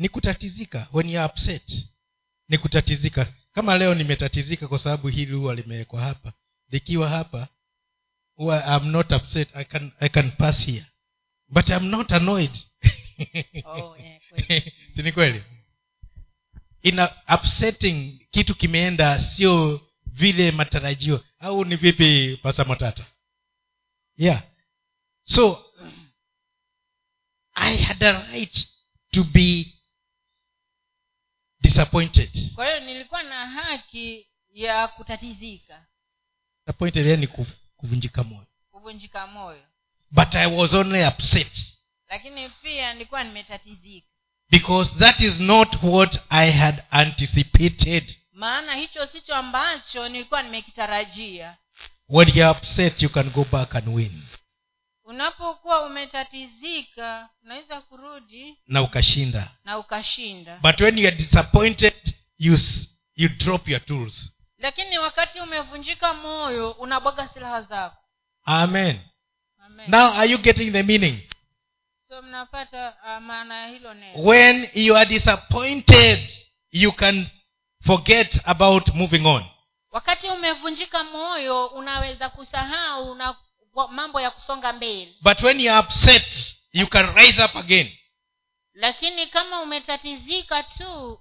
ni kutatizika when you are upset ni kutatizika. Kama leo nimetatizika kwa sababu hili huwa limewekwa hapa likiwa hapa huwa I'm not upset I can, I can pass here. But I'm not annoyed. Oh, kweli. si ni kweli? Ina upsetting kitu kimeenda sio vile matarajio. Au ni vipi pasa matata? Yeah. So i had a right to be disappointed. Kwa hiyo nilikuwa na haki ya kutatizika. Disappointed yani kuvunjika moyo. Kuvunjika moyo. But i was only upset. Lakini pia nilikuwa nimetatizika. Because that is not what i had anticipated. Maana hicho sicho ambacho nilikuwa nimekitarajia. When you're upset you can go back and win unapokuwa umetatizika unaweza kurudi na ukashinda. na ukashinda. But when you are disappointed you you drop your tools. Lakini wakati umevunjika moyo unabwaga silaha zako. Amen. Amen. now are you getting the meaning? So mnapata uh, maana ya hilo neno. When you are disappointed you can forget about moving on. Wakati umevunjika moyo unaweza kusahau na mambo ya kusonga mbele. But when you are upset you can rise up again. Lakini kama umetatizika tu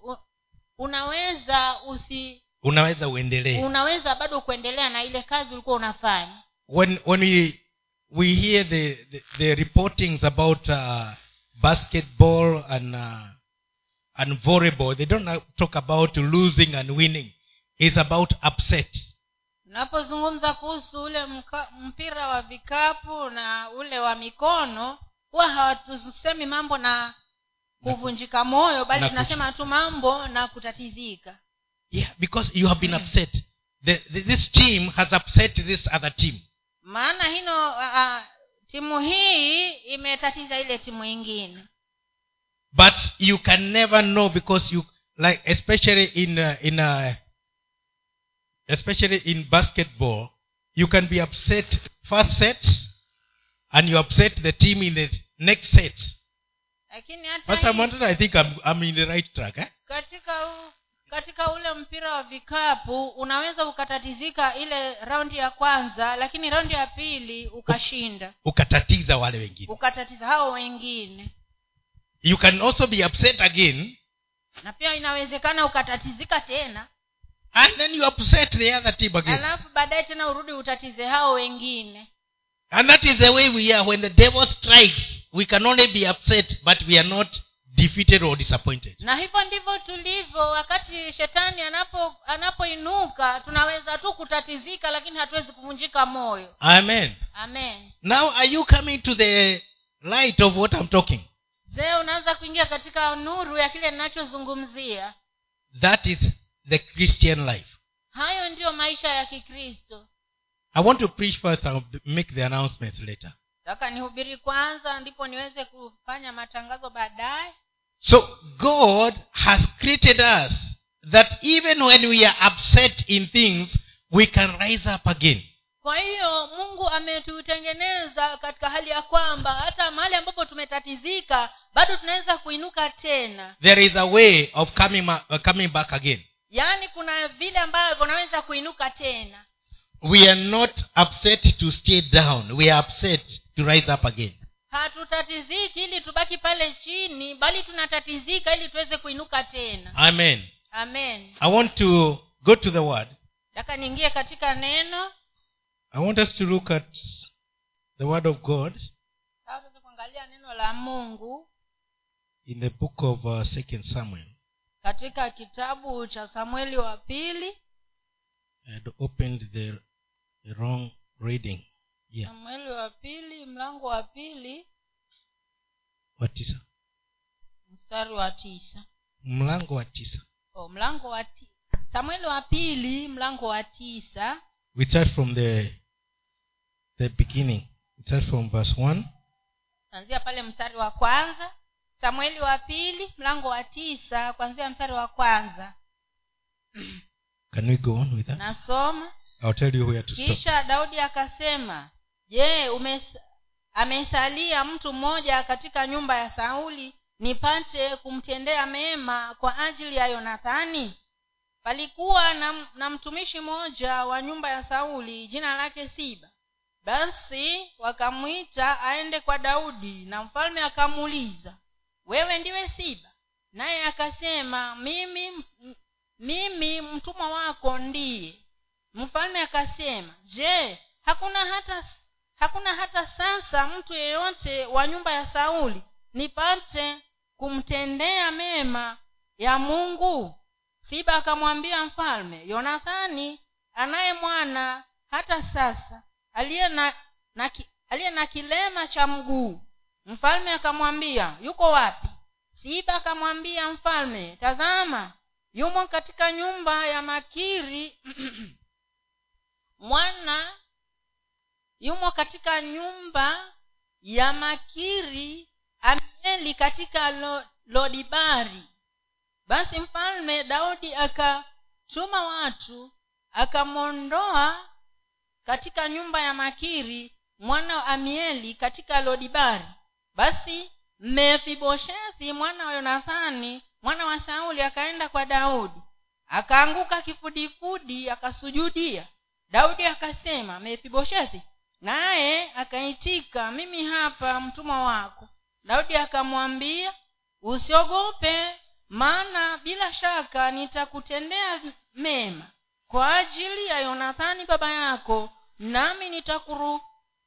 unaweza usi unaweza uendelee. unaweza bado kuendelea na ile kazi ulikuwa unafanya. When when we we hear the the, the reportings about uh, basketball and uh, and volleyball they don't talk about losing and winning. It's about upset unapozungumza kuhusu ule mka, mpira wa vikapu na ule wa mikono huwa hawatusemi mambo na kuvunjika moyo bali tunasema tu mambo na kutatizika. Yeah because you have been upset. The, the, this team has upset this other team. Maana hino uh, timu hii imetatiza ile timu ingine. But you can never know because you like especially in uh, in uh, especially in basketball you can be upset first set and you upset the team in the next set. Mwandara, i think I'm, i'm in the right track eh? katika u, katika ule mpira wa vikapu unaweza ukatatizika ile raundi ya kwanza lakini raundi ya pili ukashinda. Ukatatiza wale wengine. Ukatatiza hao wengine. You can also be upset again. Na pia inawezekana ukatatizika tena and then you upset the other team again. Alafu baadaye tena urudi utatize hao wengine. And that is the way we are. When the devil strikes we can only be upset but we are not defeated or disappointed. Na hivyo ndivyo tulivyo. Wakati shetani anapo anapoinuka tunaweza tu kutatizika lakini hatuwezi kuvunjika moyo. Amen. Amen. Now are you coming to the light of what i'm talking? Zee unaanza kuingia katika nuru ya kile ninachozungumzia. That is the christian life. Hayo ndiyo maisha ya kikristo. I want to preach first and make the announcements later. Taka nihubiri kwanza ndipo niweze kufanya matangazo baadaye. So god has created us that even when we are upset in things we can rise up again. Kwa hiyo mungu ametutengeneza katika hali ya kwamba hata mahali ambapo tumetatizika bado tunaweza kuinuka tena. There is a way of coming, uh, coming back again yaani kuna vile ambavyo unaweza kuinuka tena. We are not upset to stay down. We are upset to rise up again. Hatutatiziki ili tubaki pale chini bali tunatatizika ili tuweze kuinuka tena. Amen. Amen. I want to go to the word. Taka niingie katika neno. I want us to look at the word of god tuweze kuangalia neno la mungu. in the book of uh, second samuel katika kitabu cha samueli wa pili. Had opened the, wrong reading. Yeah. Samueli wa pili mlango wa pili. Wa tisa. Mstari wa tisa. Mlango wa tisa. Oh, mlango wa ti... samueli wa pili mlango wa tisa. We start from the the beginning. We start from verse one. Tanzia pale mstari wa kwanza samueli wa pili mlango wa tisa kwanzia mstari wa kwanza. Can we go on with that? Nasoma. I'll tell you where to stop. Kisha daudi akasema je umes- amesalia mtu mmoja katika nyumba ya sauli nipate kumtendea mema kwa ajili ya yonathani? Palikuwa na, na mtumishi mmoja wa nyumba ya sauli jina lake siba. Basi wakamwita aende kwa daudi na mfalme akamuuliza wewe ndiwe siba. Naye akasema mimi mimi mtumwa wako ndiye. Mfalme akasema je hakuna hata hakuna hata sasa mtu yeyote wa nyumba ya sauli nipate kumtendea mema ya mungu? Siba akamwambia mfalme yonathani anaye mwana hata sasa aliye na, na, aliye na kilema cha mguu mfalme akamwambia yuko wapi? Siba akamwambia mfalme tazama yumo katika nyumba ya makiri. Mwana yumo katika nyumba ya makiri amieli katika lo, lodibari. Basi mfalme daudi akatuma watu akamwondoa katika nyumba ya makiri mwana wa amieli katika lodibari basi mefiboshethi mwana wa yonathani mwana wa sauli akaenda kwa daudi. Akaanguka kifudifudi akasujudia. Daudi akasema mefiboshethi naye akaitika mimi hapa mtumwa wako. Daudi akamwambia usiogope maana bila shaka nitakutendea mema kwa ajili ya yonathani baba yako nami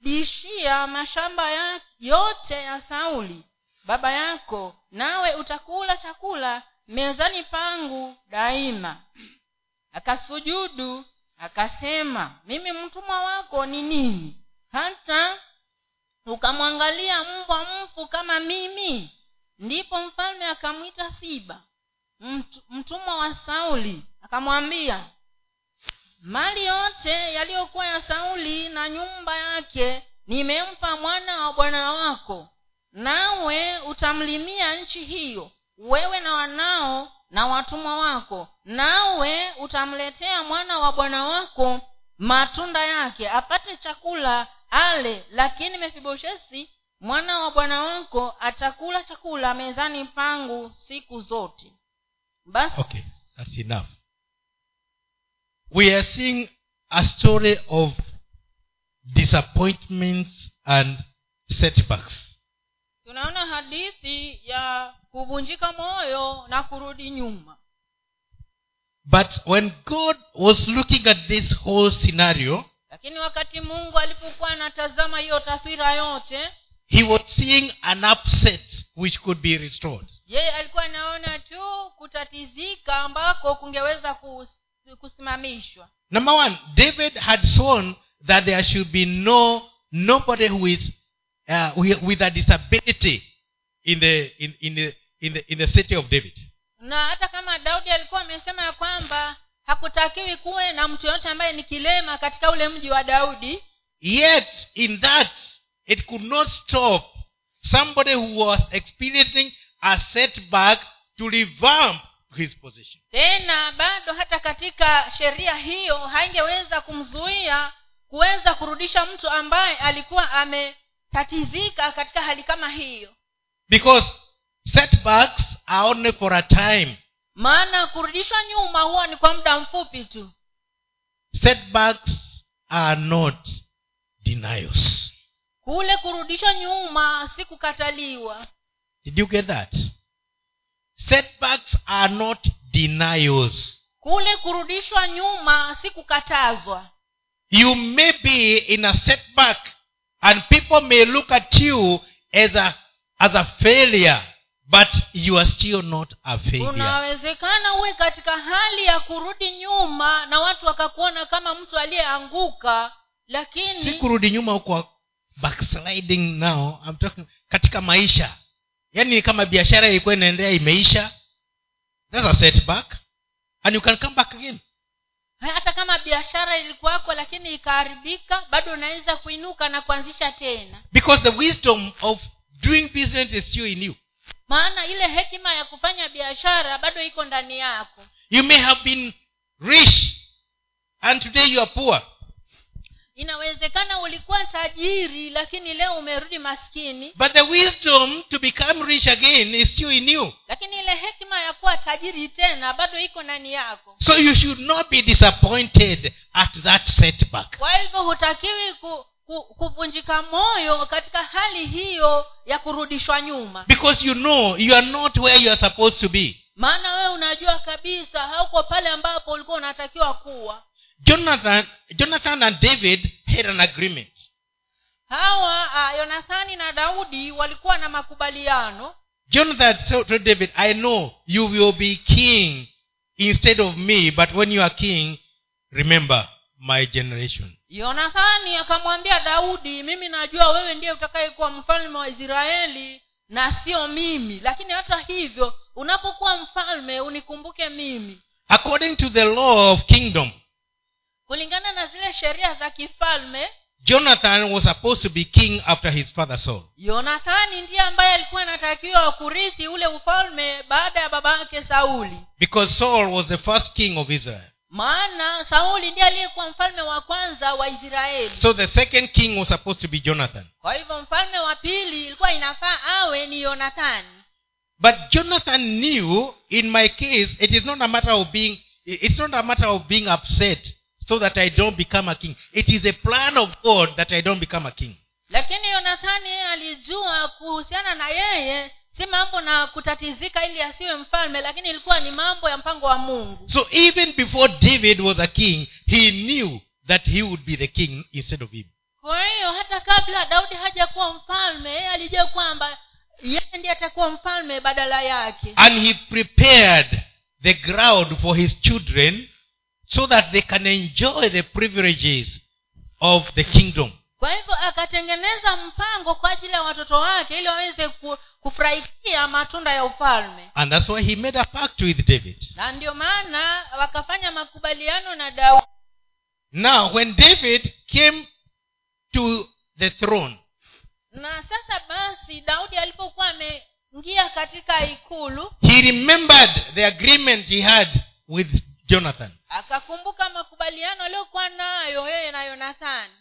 nitakurudishia mashamba ya yote ya sauli baba yako nawe utakula chakula mezani pangu daima. Akasujudu akasema mimi mtumwa wako ni nini? Hata ukamwangalia mbwa mfu kama mimi? Ndipo mfalme akamwita siba mtumwa wa sauli akamwambia mali yote yaliyokuwa ya sauli na nyumba yake nimempa mwana wa bwana wako. Nawe utamlimia nchi hiyo wewe na wanao na watumwa wako. Nawe utamletea mwana wa bwana wako matunda yake apate chakula ale. Lakini mefiboshesi mwana wa bwana wako atakula chakula mezani pangu siku zote. Basi okay that's enough we are seeing a story of disappointments and setbacks. Tunaona hadithi ya kuvunjika moyo na kurudi nyuma. But when god was looking at this whole scenario lakini wakati mungu alipokuwa anatazama hiyo taswira yote he was seeing an upset which could be restored. yeye alikuwa anaona tu kutatizika ambako kungeweza kus- kusimamishwa. Number one david had sworn that there should be no nobody who is uh, with a disability in the in, in the in the in the city of david. Na hata kama daudi alikuwa amesema ya kwamba hakutakiwi kuwe na mtu yoyote ambaye ni kilema katika ule mji wa daudi yet in that it could not stop somebody who was experiencing a setback to revamp his position. Tena bado hata katika sheria hiyo haingeweza kumzuia kuweza kurudisha mtu ambaye alikuwa ametatizika katika hali kama hiyo. Because setbacks are only for a time. Maana kurudishwa nyuma huwa ni kwa muda mfupi tu. Setbacks are not denials. Kule kurudishwa nyuma si kukataliwa. Did you get that setbacks are not denials. Kule kurudishwa nyuma si kukatazwa. You may be in a setback and people may look at you as a as a failure but you are still not a failure. Unawezekana uwe katika hali ya kurudi nyuma na watu wakakuona kama mtu aliyeanguka si lakini kurudi nyuma huko backsliding now I'm talking, katika maisha yaani kama biashara ilikuwa inaendea imeisha. That's a setback and you can come back again. Hata kama biashara ilikuwako lakini ikaharibika bado unaweza kuinuka na kuanzisha tena. Because the wisdom of doing business is still in you. Maana ile hekima ya kufanya biashara bado iko ndani yako. You may have been rich and today you are poor inawezekana ulikuwa tajiri lakini leo umerudi maskini But the wisdom to become rich again is still in you. lakini ile hekima ya kuwa tajiri tena bado iko ndani yako So you should not be disappointed at that setback. kwa hivyo hutakiwi ku, ku, kuvunjika moyo katika hali hiyo ya kurudishwa nyuma Because you know you are not where you are supposed to be. maana wewe unajua kabisa hauko pale ambapo ulikuwa unatakiwa kuwa Jonathan, Jonathan and David had an agreement. hawa uh, yonathani na daudi walikuwa na makubaliano Jonathan told David, I know you will be king instead of me, but when you are king, remember my generation. yonathani akamwambia daudi mimi najua wewe ndiye utakayekuwa mfalme wa israeli na sio mimi lakini hata hivyo unapokuwa mfalme unikumbuke mimi According to the law of kingdom, kulingana na zile sheria za kifalme Jonathan was supposed to be king after his father Saul. yonathani ndiye ambaye alikuwa anatakiwa kurithi ule ufalme baada ya baba yake sauli Because Saul was the first king of Israel. maana sauli ndiye aliyekuwa mfalme wa kwanza wa israeli So the second king was supposed to be Jonathan. kwa hivyo mfalme wa pili ilikuwa inafaa awe ni yonathani But Jonathan knew, in my case, it is not a matter of being, it's not a matter of being upset so that I don't become a king. It is a plan of God that I don't become a king. lakini yonathani alijua kuhusiana na yeye si mambo na kutatizika ili asiwe mfalme lakini ilikuwa ni mambo ya mpango wa mungu So even before David was a king, he knew that he would be the king instead of him. kwa hiyo hata kabla daudi hajakuwa mfalme yeye alijua kwamba yeye ndiye atakuwa mfalme badala yake And he prepared the ground for his children so that they can enjoy the privileges of the kingdom. kwa hivyo akatengeneza mpango kwa ajili ya watoto wake ili waweze ku, kufurahikia matunda ya ufalme And that's why he made a pact with David. na ndio maana wakafanya makubaliano na daudi Now, when David came to the throne, na sasa basi daudi alipokuwa ameingia katika ikulu he remembered the agreement he had with Jonathan. akakumbuka makubaliano aliyokuwa nayo yeye na yonathani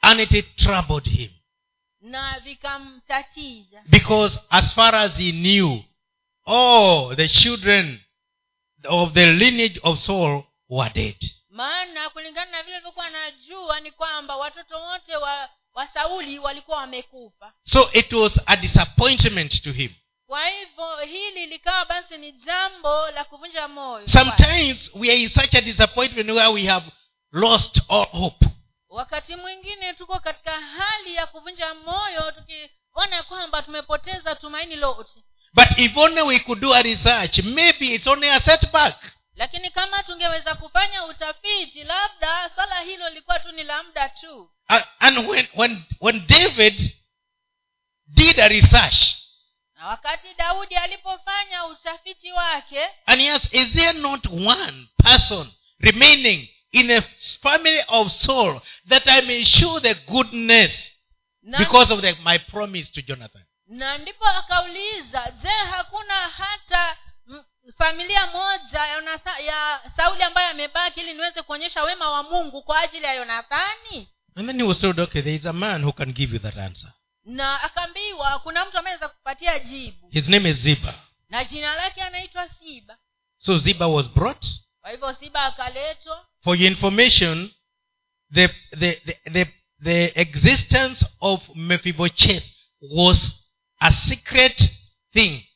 And it troubled him. na vikamtatiza Because as far as he knew, all the children of the lineage of Saul were dead. maana kulingana na vile alivyokuwa anajua ni kwamba watoto wote wa, wa sauli walikuwa wamekufa So it was a disappointment to him. Kwa hivyo hili likawa basi ni jambo la kuvunja moyo Sometimes we are in such a disappointment where we have lost all hope. wakati mwingine tuko katika hali ya kuvunja moyo tukiona kwamba tumepoteza tumaini lote But if only we could do a research, maybe it's only a setback. lakini kama tungeweza kufanya utafiti labda swala hilo lilikuwa tu ni la muda tu And, when, when, when David did a research, na wakati daudi alipofanya utafiti wake and he asked, Is there not one person remaining in a family of Saul that I may show the goodness na, because of the, my promise to Jonathan? na ndipo akauliza je hakuna hata familia moja ya, ya sauli ambayo amebaki ili niweze kuonyesha wema wa mungu kwa ajili ya yonathani And then he was told, Okay, there is a man who can give you that answer. Na akaambiwa kuna mtu ameweza kupatia jibu His name is Ziba. na jina lake anaitwa siba So Ziba was brought. kwa hivyo siba akaletwa For your information, the, the, the, the, the existence of Mephibosheth was a secret thing.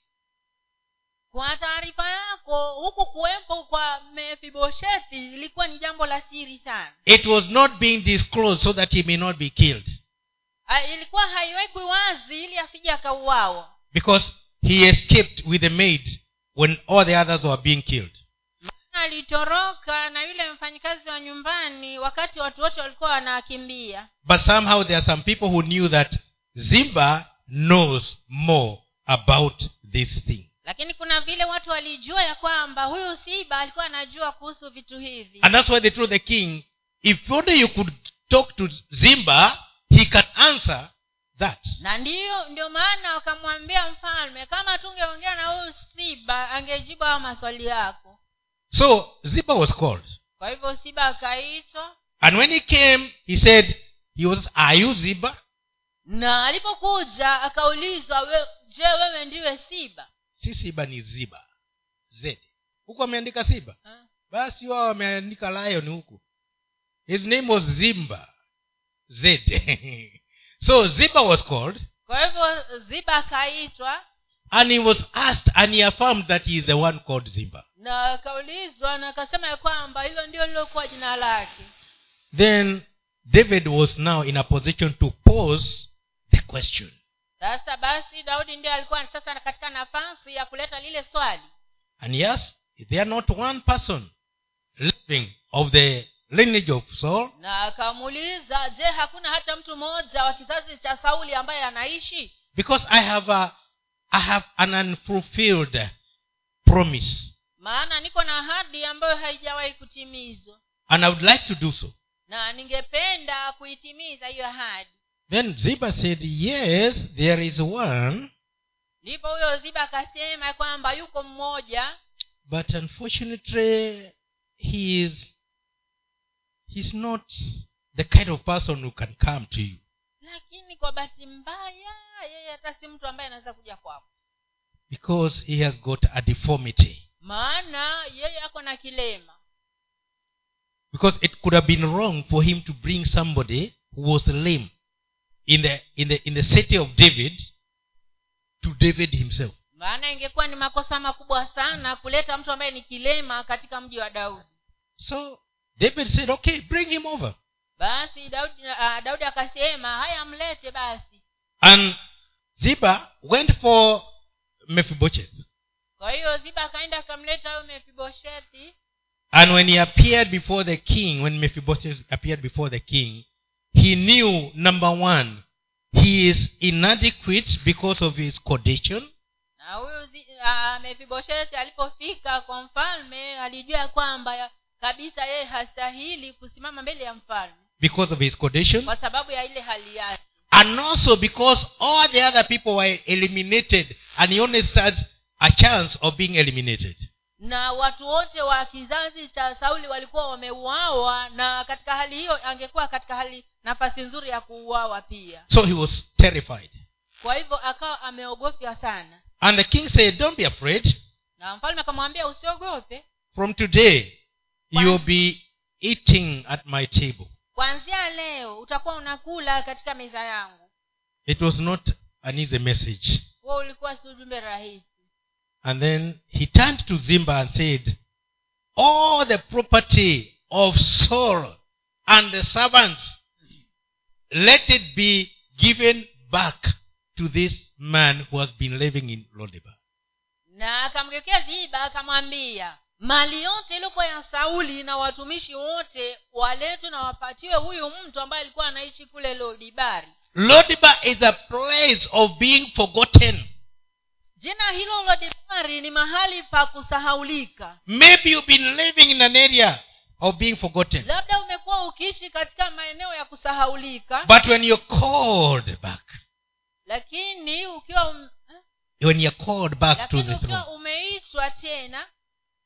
kwa taarifa yako huku kuwepo kwa mefiboshethi ilikuwa ni jambo la siri sana It was not being disclosed so that he may not be killed. Ah, ilikuwa haiwekwi wazi ili asije akauawa Because he escaped with the maid when all the others were being killed. maana alitoroka na yule mfanyikazi wa nyumbani wakati watu wote walikuwa wanakimbia But somehow there are some people who knew that Ziba knows more about this thing. lakini kuna vile watu walijua ya kwamba huyu siba alikuwa anajua kuhusu vitu hivi And that's why they told the king, if only you could talk to Zimba, he can answer that. na ndiyo ndio maana wakamwambia mfalme kama tungeongea na huyu siba angejibu hayo maswali yako So Ziba was called. kwa hivyo siba akaitwa And when he came, he said, he was, are you Ziba? na alipokuja akaulizwa we, je wewe ndiwe siba Si Siba ni Ziba. Z. Huku ameandika Siba. Ha? Basi wao wameandika lion huku. His name was Zimba. Z. so Ziba was called. Kwa hivyo ziba akaitwa. And he was asked and he affirmed that he is the one called ziba. Na akaulizwa na akasema ya kwamba hilo ndio lilokuwa jina lake. Then David was now in a position to pose the question. sasa basi daudi ndio alikuwa sasa katika nafasi ya kuleta lile swali. And yes, is there not one person living of the lineage of Saul? na akamuuliza je hakuna hata mtu mmoja wa kizazi cha sauli ambaye anaishi Because I have a, I have an unfulfilled promise. maana niko na ahadi ambayo haijawahi kutimizwa And I would like to do so. na ningependa kuitimiza hiyo ahadi Then Ziba said, Yes, there is one, ndipo huyo ziba akasema kwamba yuko mmoja but unfortunately he is he's not the kind of person who can come to you. lakini kwa bahati mbaya yeye hata si mtu ambaye anaweza kuja kwako Because he has got a deformity. maana yeye ako na kilema Because it could have been wrong for him to bring somebody who was lame in the in the in the city of David to David himself. maana ingekuwa ni makosa makubwa sana kuleta mtu ambaye ni kilema katika mji wa daudi So David said, Okay, bring him over. basi daudi, uh, daudi akasema haya mlete basi And Ziba went for Mephibosheth. kwa hiyo ziba akaenda akamleta huyo mefibosheti And when he appeared before the king, when Mephibosheth appeared before the king, he knew, number one, he is inadequate because of his condition. na huyu uh, mefibosheti alipofika kwa mfalme alijua kwamba kabisa yeye hastahili kusimama mbele ya mfalme Because of his condition. kwa sababu ya ile hali yake And also because all the other people were eliminated and he only stands a chance of being eliminated. na watu wote wa kizazi cha sauli walikuwa wameuawa na katika hali hiyo angekuwa katika hali nafasi nzuri ya kuuawa pia So he was terrified. kwa hivyo akawa ameogofya sana And the king said, Don't be afraid. na mfalme akamwambia usiogope From today, you'll be eating at my table. kwanzia leo utakuwa unakula katika meza yangu It was not an easy message. huo ulikuwa si ujumbe rahisi And then he turned to Zimba and said, All the property of Saul and the servants, let it be given back to this man who has been living in lodeba na akamgekea ziba akamwambia mali yote iliyokuwa ya sauli na watumishi wote waletwe na wapatiwe huyu mtu ambaye alikuwa anaishi kule lodibari Lodibar is a place of being forgotten. jina hilo lodibari ni mahali pa kusahaulika Maybe you've been living in an area of being forgotten. labda umekuwa ukiishi katika maeneo ya kusahaulika But when you're called back, lakini ukiwa um, when you're called back to the throne, umeitwa tena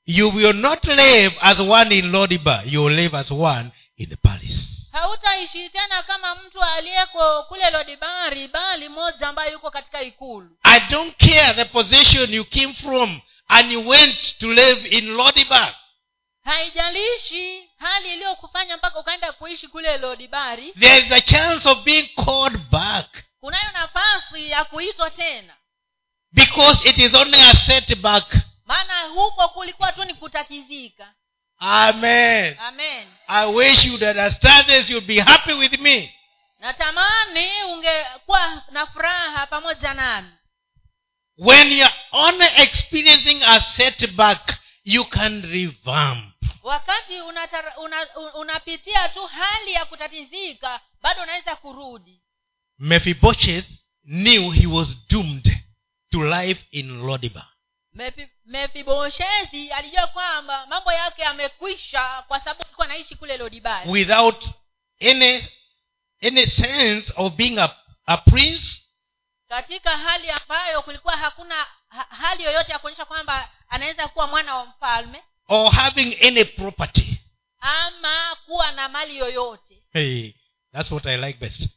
you will not live as one in lodiba You will live as one in the palace. hautaishi tena kama mtu aliyeko kule lodibari bali moja ambaye yuko katika ikulu I don't care the position you came from and you went to live in Lodibar. haijalishi hali iliyokufanya mpaka ukaenda kuishi kule lodibari There is a chance of being called back kunayo nafasi ya kuitwa tena because it is only a setback. Maana huko kulikuwa tu ni kutatizika Amen. amen I wish you'd understand this. You'd be happy with me. natamani ungekuwa na furaha pamoja nami When you're on experiencing a setback, you can revamp. wakati unatara, una, unapitia tu hali ya kutatizika bado unaweza kurudi Mephibosheth knew he was doomed to life in Lodibar. Mefi- mefiboshezi alijua kwamba mambo yake yamekwisha kwa sababu alikuwa anaishi kule lodibari without any any sense of being a, a prince. Katika hali ambayo kulikuwa hakuna ha, hali yoyote ya kuonyesha kwamba anaweza kuwa mwana wa mfalme. Or having any property. Ama kuwa na mali yoyote. Hey, that's what I like best.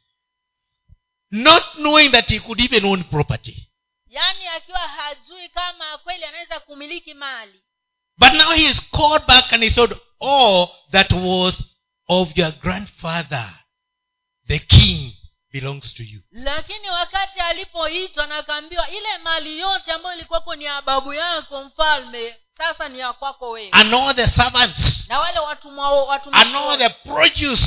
Not knowing that he could even own property. Yaani akiwa hajui kama kweli anaweza kumiliki mali But now he is called back and he said, All that was of your grandfather, the king, belongs to you. lakini wakati alipoitwa na akaambiwa ile mali yote ambayo ilikuwako ni ya babu yako mfalme sasa ni ya kwako wewe And all the servants, na wale watumwa watumwa and all the produce.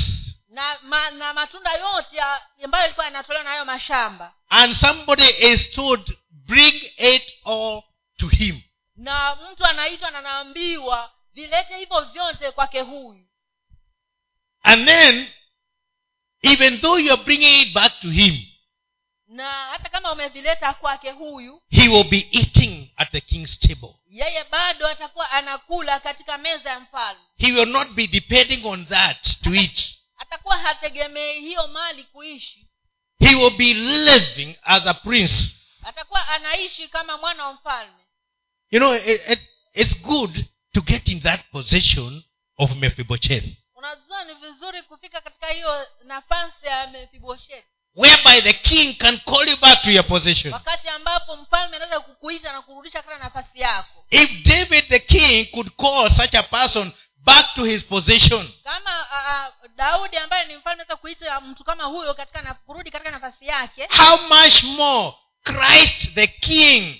na, ma, na matunda yote ambayo ilikuwa yanatolewa na hayo mashamba And somebody is told, Bring it all to him. na mtu anaitwa na anaambiwa vilete hivyo vyote kwake huyu And then, even though you are bringing it back to him, na hata kama umevileta kwake huyu he will be eating at the king's table. yeye bado atakuwa anakula katika meza ya mfalme He will not be depending on that to eat. atakuwa hategemei hiyo mali kuishi He will be living as a prince. Atakuwa anaishi kama mwana wa mfalme. You know, it, it, it's good to get in that position of mefibosheth unajua ni vizuri kufika katika hiyo nafasi ya mefibosheth whereby the king can call you back to your position. wakati ambapo mfalme anaweza kukuita na kurudisha katika nafasi yako. If David the king could call such a person back to his position, kama uh, daudi ambaye ni mfalme anaweza kuita mtu kama huyo katika na, kurudi katika nafasi yake. How much more Christ the king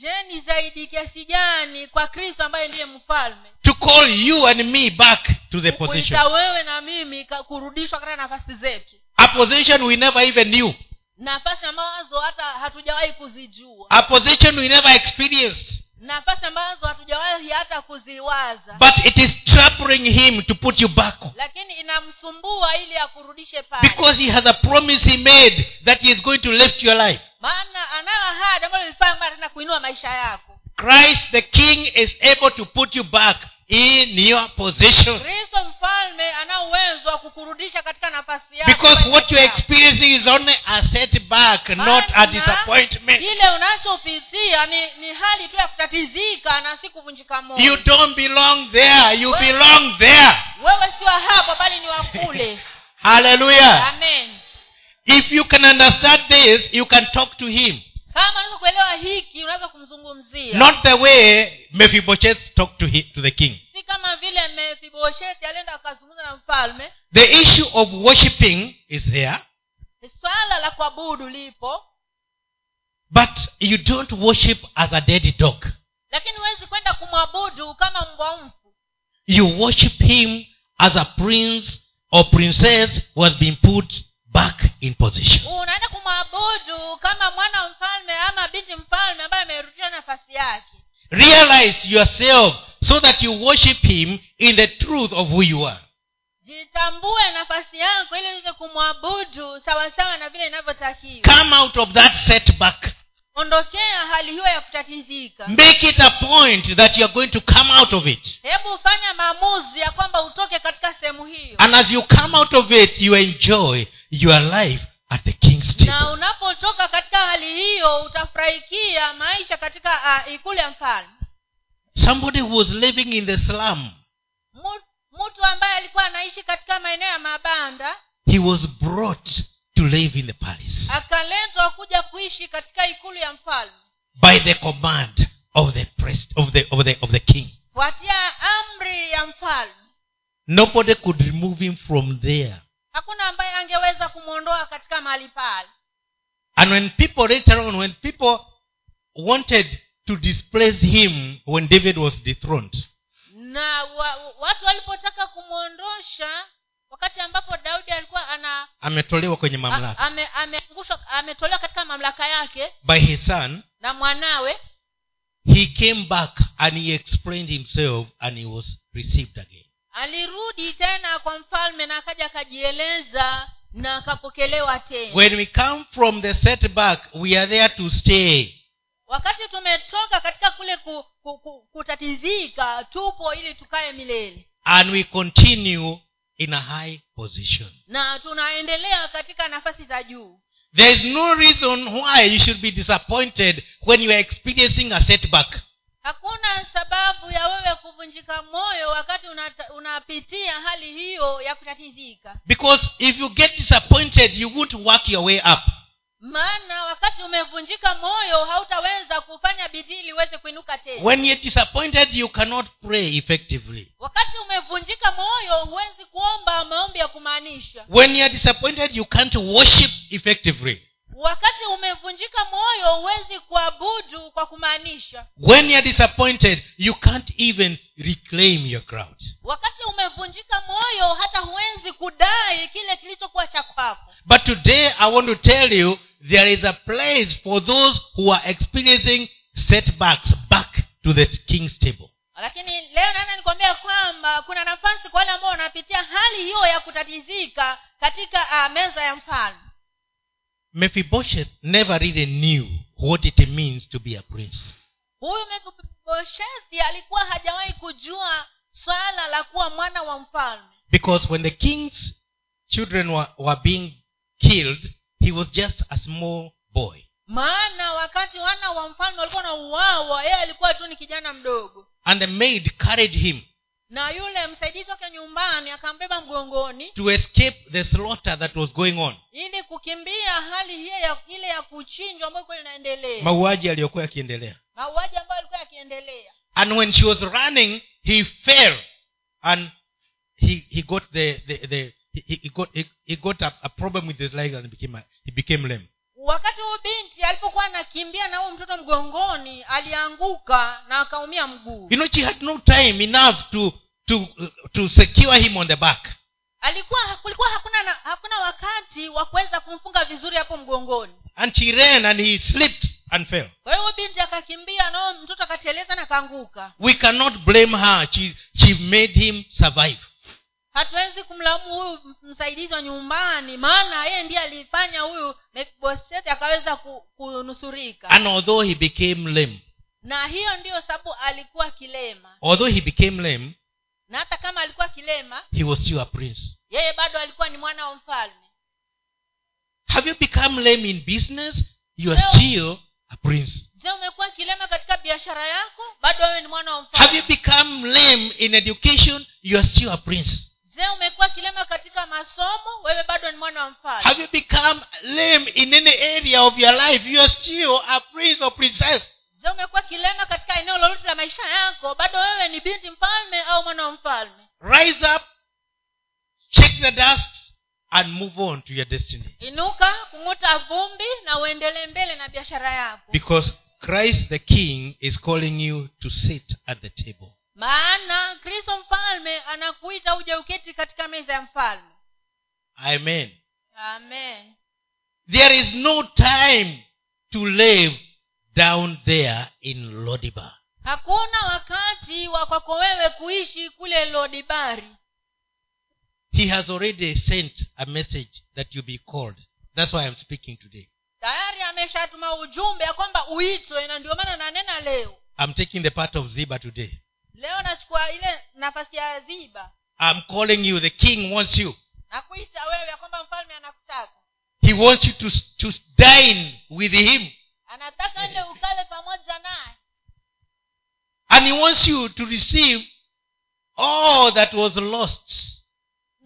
je ni zaidi kiasi gani kwa kristo ambaye ndiye mfalme to call you and me back to the position? wewe na mimi kurudishwa katika nafasi zetu A position we never even knew. nafasi ambazo hata hatujawahi kuzijua A position we never experienced. Nafasi ambazo hatujawahi hata kuziwaza But it is troubling him to put you back. lakini inamsumbua ili akurudishe pale Because he has a promise he made that he is going to lift your life. maana anayo ahadi ambayo ilifanya kwamba ataenda kuinua maisha yako Christ the King is able to put you back in your position. kristo mfalme ana uwezo wa kukurudisha katika nafasi yako Because what you're experiencing is only a setback, not a disappointment. ile unachopitia ni, ni hali tu ya kutatizika na si kuvunjika moyo You don't belong there. You belong there. wewe sio hapo bali ni wa Hallelujah. amen If you can understand this, you can talk to him. Kama unaweza kuelewa hiki unaweza kumzungumzia. Not the way Mephibosheth talked to, him, to the king. si kama vile mefibosheti alienda akazungumza na mfalme. The issue of worshipping is there, swala la kuabudu lipo. But you don't worship as a dead dog. lakini huwezi kwenda kumwabudu kama mbwa mfu. You worship him as a prince or princess who has been put back in position. unaenda kumwabudu kama mwana wa mfalme ama binti mfalme ambaye amerudisha nafasi yake Realize yourself so that you worship him in the truth of who you are. jitambue nafasi yako ili uweze kumwabudu sawasawa na vile inavyotakiwa Come out of that setback. ondokea hali hiyo ya kutatizika Make it a point that you are going to come out of it. hebu fanya maamuzi ya kwamba utoke katika sehemu hiyo And as you come out of it, you enjoy your life at the king's na unapotoka katika hali hiyo utafurahikia maisha katika uh, ikulu ya mfalme Somebody who was living in the slum, mtu ambaye alikuwa anaishi katika maeneo ya mabanda he was brought to live in the palace akaletwa kuja kuishi katika ikulu ya mfalme by the command of the priest of the of the of the king. kuatia amri ya mfalme Nobody could remove him from there. Hakuna ambaye angeweza kumwondoa katika mahali pale. And when people later on, when people wanted to displace him when David was dethroned, na wa, watu walipotaka kumwondosha wakati ambapo daudi alikuwa ana ametolewa kwenye mamlaka. ame- ameangushwa ametolewa katika mamlaka yake by his son, na mwanawe. he came back and he explained himself and he was received again. Alirudi tena kwa mfalme na akaja akajieleza na akapokelewa tena When we come from the setback, we are there to stay. wakati tumetoka katika kule ku, ku, ku, kutatizika tupo ili tukae milele And we continue in a high position. na tunaendelea katika nafasi za juu There is no reason why you should be disappointed when you are experiencing a setback. Hakuna sababu ya wewe kuvunjika moyo wakati unata- unapitia hali hiyo ya kutatizika Because if you get disappointed, you won't work your way up. maana wakati umevunjika moyo hautaweza kufanya bidii ili uweze kuinuka tena When you're disappointed, you cannot pray effectively. wakati umevunjika moyo huwezi kuomba maombi ya kumaanisha When you're disappointed, you can't worship effectively. Wakati umevunjika moyo huwezi kuabudu kwa kumaanisha When you are disappointed, you can't even reclaim your crowd. wakati umevunjika moyo hata huwezi kudai kile kilichokuwa cha kwako But today, I want to tell you there is a place for those who are experiencing setbacks back to the king's table. lakini leo naenda nikwambia kwamba kuna nafasi kwa wale ambao wanapitia hali hiyo ya kutatizika katika uh, meza ya mfalme Mephibosheth never really knew what it means to be a prince. huyu mefiboshethi alikuwa hajawahi kujua swala la kuwa mwana wa mfalme Because when the king's children were, were being killed, he was just a small boy. maana wakati wana wa mfalme walikuwa na uwawa yeye alikuwa tu ni kijana mdogo And the maid carried him na yule msaidizi wake nyumbani akambeba mgongoni to escape the slaughter that was going on. ili kukimbia hali hiyo ya ile ya kuchinjwa ambayo ilikuwa inaendelea. Mauaji yaliyokuwa yakiendelea. Mauaji ambayo yalikuwa yakiendelea. And when she was running he fell and he, he got the, the, the he, he got he, he got a, a problem with his leg and became a, he became lame wakati huyu binti alipokuwa anakimbia na huyu mtoto mgongoni alianguka na akaumia mguu. You know she had no time enough to to to secure him on the back. Alikuwa kulikuwa hakuna na, hakuna wakati wa kuweza kumfunga vizuri hapo mgongoni. And she ran and he slipped and fell. Kwa hiyo binti akakimbia nao mtoto akateleza na akaanguka. We cannot blame her. She, she made him survive hatuwezi kumlaumu huyu msaidizi wa nyumbani maana yeye ndiye alifanya huyu mefiboseti akaweza ku, kunusurika. And although he became lame na hiyo ndiyo sababu alikuwa kilema. although he became lame na hata kama alikuwa kilema he was still a prince. yeye bado alikuwa ni mwana wa mfalme. Have you become lame in business? You are still a prince. Je umekuwa kilema katika biashara yako? Bado wewe ni mwana wa have you become lame in education? You are still a prince je umekuwa kilema katika masomo wewe bado ni mwana wa mfalme. Have you become lame in any area of your life? You are still a prince or princess. Je umekuwa kilema katika eneo lolote la maisha yako bado wewe ni binti mfalme au mwana wa mfalme? Rise up check the dust and move on to your destiny. Inuka kung'uta vumbi na uendelee mbele na biashara yako. Because christ the king is calling you to sit at the table maana kristo mfalme anakuita uje uketi katika meza ya mfalme. Amen. Amen. There is no time to live down there in lodibar hakuna wakati wa kwako wewe kuishi kule lodibari. He has already sent a message that you be called. That's why i'm speaking today. Tayari ameshatuma ujumbe ya kwamba uitwe na ndio maana nanena leo. I'm taking the part of ziba today leo nachukua ile nafasi ya ziba. I'm calling you the king wants you. Nakuita wewe ya kwamba mfalme anakutaka. He wants you to, to dine with him. Anataka ende ukale pamoja naye. And he wants you to receive all that was lost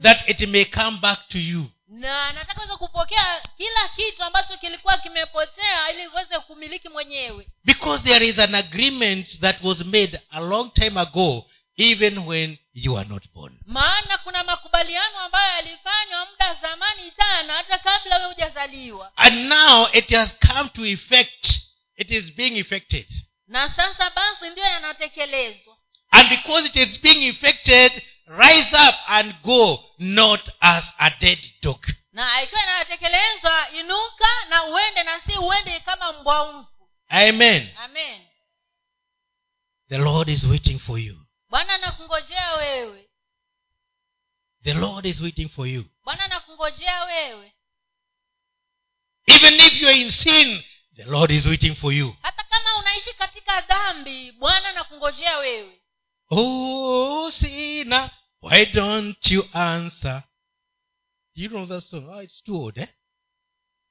that it may come back to you na anataka uweze kupokea kila kitu ambacho kilikuwa kimepotea ili uweze kumiliki mwenyewe. Because there is an agreement that was made a long time ago even when you are not born. Maana kuna makubaliano ambayo yalifanywa muda zamani sana hata kabla we hujazaliwa. And now it has come to effect it is being effected. Na sasa basi ndiyo yanatekelezwa. And because it is being effected rise up and go not as a dead dog. Na ikiwa inatekelezwa inuka na uende na si uende kama mbwa mfu. Amen. Amen. The lord is waiting for you. Bwana anakungojea wewe. The lord is waiting for you. Bwana anakungojea wewe. Even if you are in sin the lord is waiting for you. Hata kama unaishi katika dhambi bwana anakungojea wewe oh sinner why don't you answer? You know that song? Oh it's too old eh?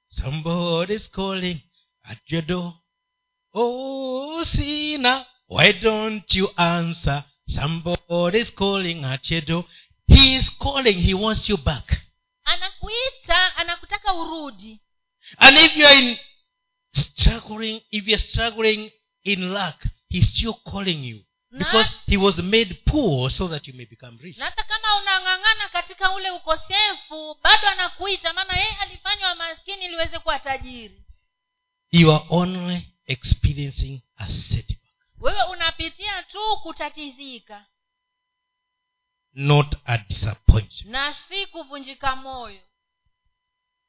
Somebody's calling at your door. Oh sinner why don't you answer? Somebody is calling at your door. He is calling he wants you back. Anakuita anakutaka urudi. And if you are in struggling if you are struggling in luck he's still calling you because he was made poor so that you may become rich. Na hata kama unang'ang'ana katika ule ukosefu bado anakuita maana yeye alifanywa maskini ili uweze kuwa tajiri. You are only experiencing a setback. Wewe unapitia tu kutatizika. Not a disappointment. Na si kuvunjika moyo.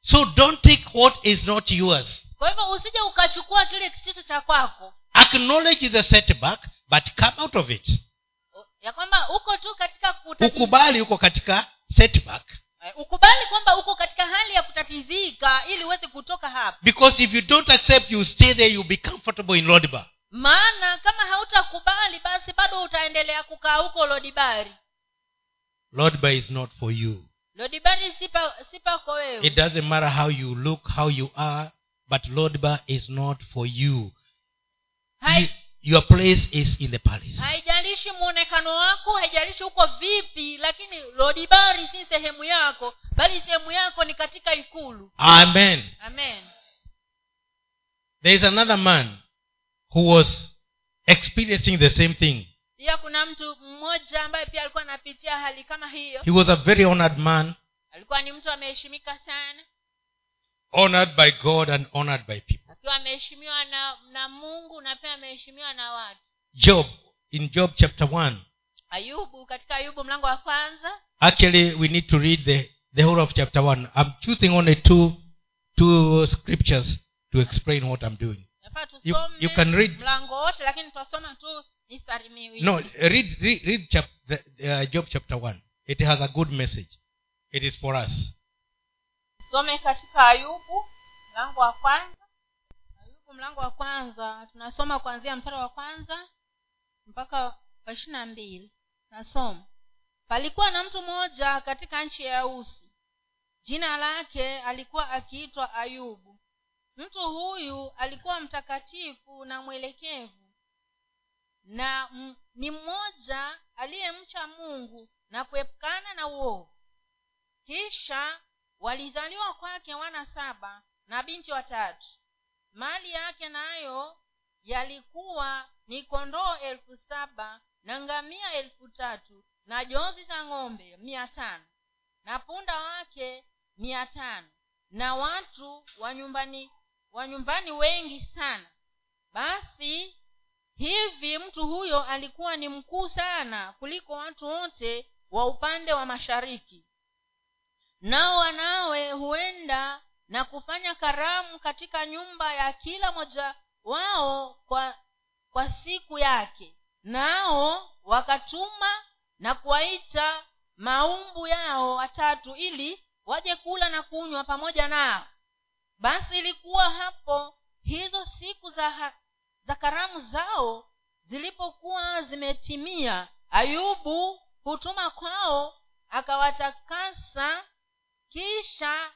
So don't take what is not yours. Kwa hivyo usije ukachukua kile kisicho cha kwako. Acknowledge the setback but come out of it. Ya kwamba uko tu katika ukubali uko katika setback. Eh, ukubali kwamba uko katika hali ya kutatizika ili uweze kutoka hapa. Because if you don't accept you stay there you'll be comfortable in lodba maana kama hautakubali basi bado utaendelea kukaa huko lodibari. Lodba is not for you. Lodibari sipa sipako wewe. It doesn't matter how you look how you are but lodba is not for you. You Hai, your place is in the palace. Haijalishi mwonekano wako haijalishi uko vipi lakini lodibari si sehemu yako bali sehemu yako ni katika ikulu. Amen. Amen. There is another man who was experiencing the same thing. Pia kuna mtu mmoja ambaye pia alikuwa anapitia hali kama hiyo. He was a very honored man alikuwa ni mtu ameheshimika sana. honored by god and honored by people akiwa ameheshimiwa na na mungu na pia ameheshimiwa na watu. Job in job chapter 1 ayubu katika ayubu mlango wa kwanza. Actually we need to read the, the whole of chapter 1 i'm choosing only two two scriptures to explain what i'm doing. You- you can read. mlango wote lakini tutasoma tu mistari miwili. No read read, read chap, the, uh, job chapter 1 it has a good message. It is for us. Some katika ayubu mlango wa kwanza mlango wa kwanza tunasoma kuanzia mstari wa kwanza mpaka wa ishiri na mbili. Nasoma. Palikuwa na mtu mmoja katika nchi ya usi. Jina lake alikuwa akiitwa ayubu. Mtu huyu alikuwa mtakatifu na mwelekevu na m- ni mmoja aliyemcha mungu na kuepukana na uovu. Kisha walizaliwa kwake wana saba na binti watatu mali yake nayo yalikuwa ni kondoo elfu saba na ngamia elfu tatu na jozi za ng'ombe mia tano na punda wake mia tano na watu wa nyumbani wa nyumbani wengi sana. Basi hivi mtu huyo alikuwa ni mkuu sana kuliko watu wote wa upande wa mashariki. Nao huenda na kufanya karamu katika nyumba ya kila mmoja wao kwa kwa siku yake. Nao wakatuma na kuwaita maumbu yao watatu ili waje kula na kunywa pamoja nao. Basi ilikuwa hapo hizo siku za, za karamu zao zilipokuwa zimetimia ayubu hutuma kwao akawatakasa kisha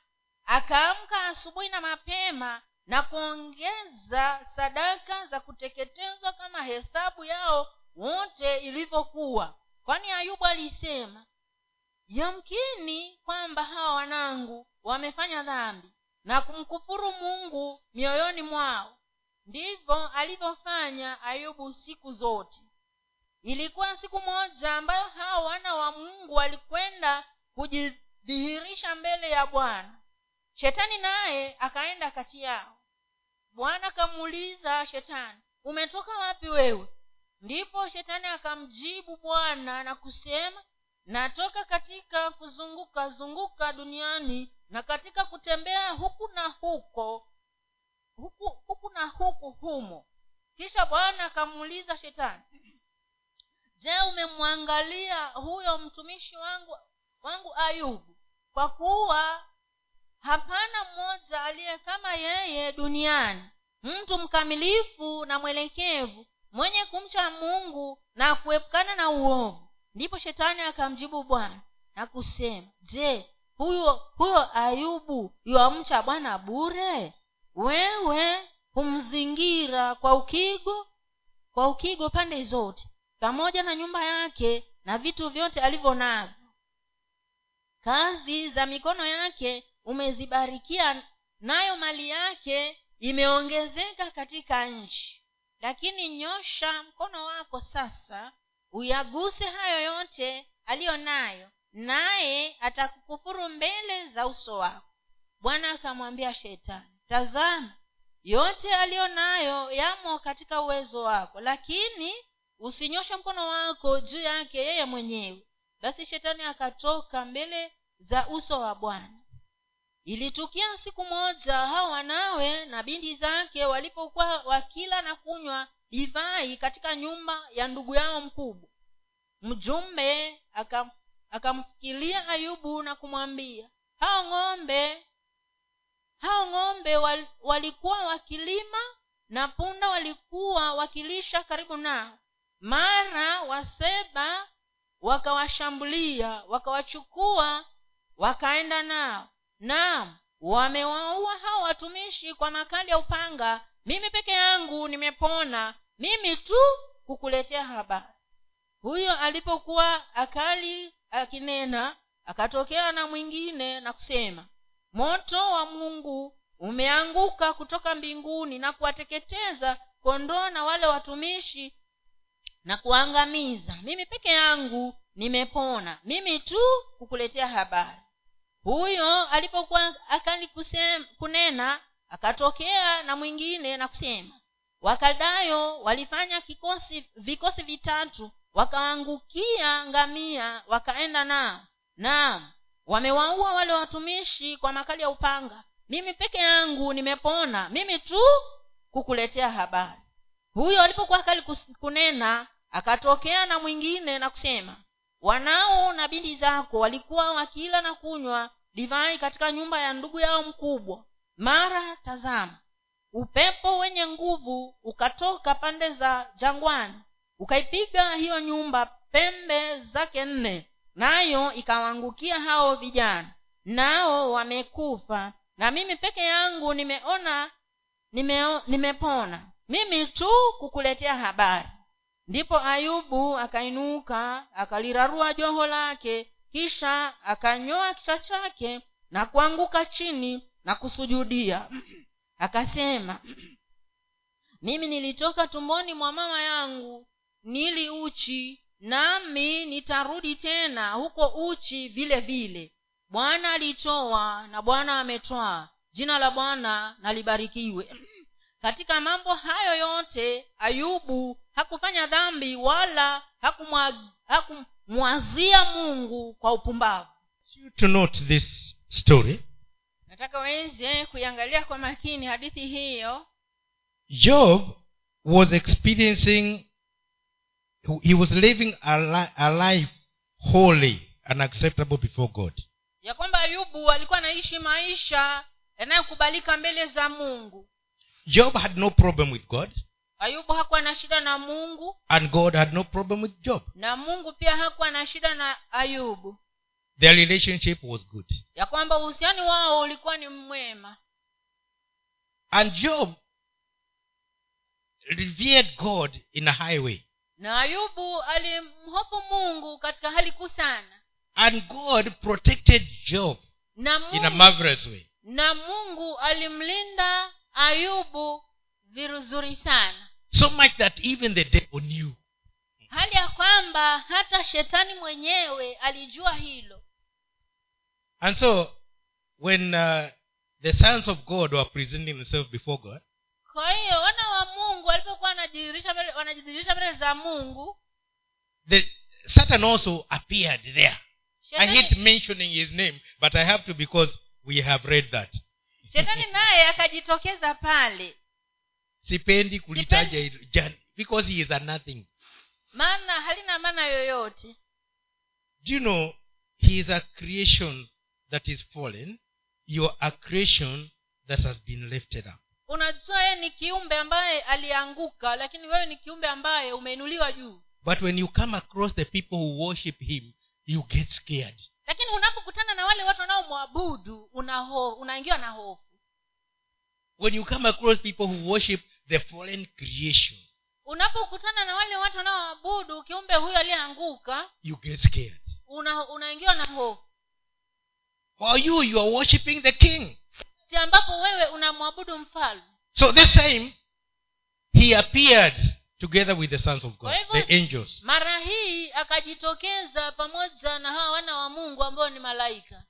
akaamka asubuhi na mapema na kuongeza sadaka za kuteketezwa kama hesabu yao wote ilivyokuwa. Kwani ayubu alisema yamkini kwamba hawa wanangu wamefanya dhambi na kumkufuru mungu mioyoni mwao. Ndivyo alivyofanya ayubu siku zote. Ilikuwa siku moja ambayo hawa wana wa mungu walikwenda kujidhihirisha mbele ya bwana shetani naye akaenda kati yao bwana akamuuliza shetani umetoka wapi wewe? Ndipo shetani akamjibu bwana na kusema natoka katika kuzunguka zunguka duniani na katika kutembea huku na huko huku, huku na huku humo. Kisha bwana akamuuliza shetani je umemwangalia huyo mtumishi wangu wangu ayubu? Kwa kuwa hapana mmoja aliye kama yeye duniani mtu mkamilifu na mwelekevu mwenye kumcha mungu na kuepukana na uovu. Ndipo shetani akamjibu bwana na kusema je huyo huyo ayubu yuamcha bwana bure? Wewe humzingira kwa ukigo kwa ukigo pande zote pamoja na nyumba yake na vitu vyote alivyo navyo kazi za mikono yake umezibarikia nayo mali yake imeongezeka katika nchi. Lakini nyosha mkono wako sasa uyaguse hayo yote aliyo nayo naye atakukufuru mbele za uso wako. Bwana akamwambia shetani tazama yote aliyo nayo yamo katika uwezo wako lakini usinyoshe mkono wako juu yake yeye mwenyewe. Basi shetani akatoka mbele za uso wa bwana ilitukia siku moja hao wanawe na binti zake walipokuwa wakila na kunywa divai katika nyumba ya ndugu yao mkubwa. Mjumbe akam, akamfikiria ayubu na kumwambia hao ng'ombe hao ng'ombe wal, walikuwa wakilima na punda walikuwa wakilisha karibu nao. Mara waseba wakawashambulia wakawachukua wakaenda nao naam wamewaua hao watumishi kwa makali ya upanga. Mimi peke yangu nimepona. Mimi tu kukuletea habari huyo alipokuwa akali akinena akatokea na mwingine na kusema moto wa mungu umeanguka kutoka mbinguni na kuwateketeza kondoo na wale watumishi na kuangamiza mimi peke yangu nimepona. Mimi tu kukuletea habari huyo alipokuwa akali kusem, kunena akatokea na mwingine na kusema wakadayo walifanya kikosi vikosi vitatu wakaangukia ngamia wakaenda nao. Naam wamewaua wale watumishi kwa makali ya upanga. Mimi peke yangu nimepona. Mimi tu kukuletea habari. Huyo alipokuwa akali kunena akatokea na mwingine na kusema wanao na binti zako walikuwa wakila na kunywa divai katika nyumba ya ndugu yao mkubwa. Mara tazama upepo wenye nguvu ukatoka pande za jangwani ukaipiga hiyo nyumba pembe zake nne nayo ikawaangukia hao vijana. Nao wamekufa na mimi peke yangu nimeona nime, nimepona. Mimi tu kukuletea habari ndipo ayubu akainuka akalirarua joho lake kisha akanyoa kichwa chake na kuanguka chini na kusujudia. Akasema mimi nilitoka tumboni mwa mama yangu nili uchi nami nitarudi tena huko uchi vile vile. Bwana alitoa na bwana ametwaa. Jina la bwana nalibarikiwe katika mambo hayo yote ayubu hakufanya dhambi wala hakumwazia mungu kwa upumbavu. To note this story. Nataka weze kuiangalia kwa makini hadithi hiyo. Job was experiencing he was living a, li- a life holy and acceptable before god. Ya kwamba ayubu alikuwa anaishi maisha yanayokubalika mbele za mungu job had no problem with god. Ayubu hakuwa na shida na mungu. And god had no problem with job. Na mungu pia hakuwa na shida na ayubu. Their relationship was good. Ya kwamba uhusiani wao ulikuwa ni mwema. And job revered god in a high way. Na ayubu alimhofu mungu katika hali kuu sana. And god protected job na in a marvelous way. na mungu alimlinda ayubu vizuri sana. So much that even the devil knew. Hali ya kwamba hata shetani mwenyewe alijua hilo. And so when uh, the sons of god were presenting themselves before god kwa hiyo wana wa mungu walipokuwa wanajidhihirisha mbele- za mungu the satan also appeared there. I hate mentioning his name but i have to because we have read that shetani naye akajitokeza pale. Sipendi kulitaja hilo. Because he is a nothing. Maana halina maana yoyote. Do you know he is a creation that is fallen. You are a creation that has been lifted up. Unajua yeye ni kiumbe ambaye alianguka lakini wewe ni kiumbe ambaye umeinuliwa juu. But when you come across the people who worship him you get scared wale watu wanaomwabudu una unaingiwa na hofu. When you come across people who worship the fallen creation unapokutana na wale watu wanaoabudu kiumbe huyo aliyeanguka you get scared. una unaingiwa na hofu. For you you are worshiping the king. Ambapo wewe unamwabudu mfalme. So this time he appeared together with the sons of god hivyo- the angels. mara hii akajitokeza pamoja na hawa wana wa mungu ambao ni malaika.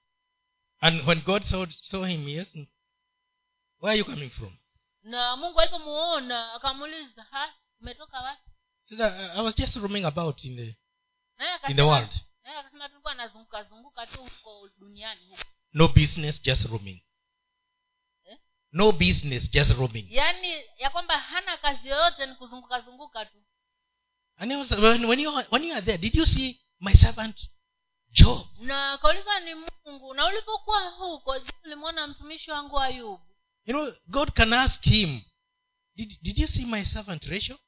And when god saw, saw him yes where are you coming from? Na mungu alipomuona akamuuliza "Ha, umetoka wapi? So said, I, I was just roaming about in the in the world. akasema tulikuwa nazunguka zunguka tu huko duniani huko. No business just roaming? No business just roaming. Yaani ya kwamba hana kazi yoyote ni kuzunguka zunguka tu. And was, when, when, you, when you are there did you see my servant job? Na kaulizwa ni mungu. Na ulipokuwa huko je ulimwona mtumishi wangu ayubu. You know god can ask him did, did you see my servant rachel?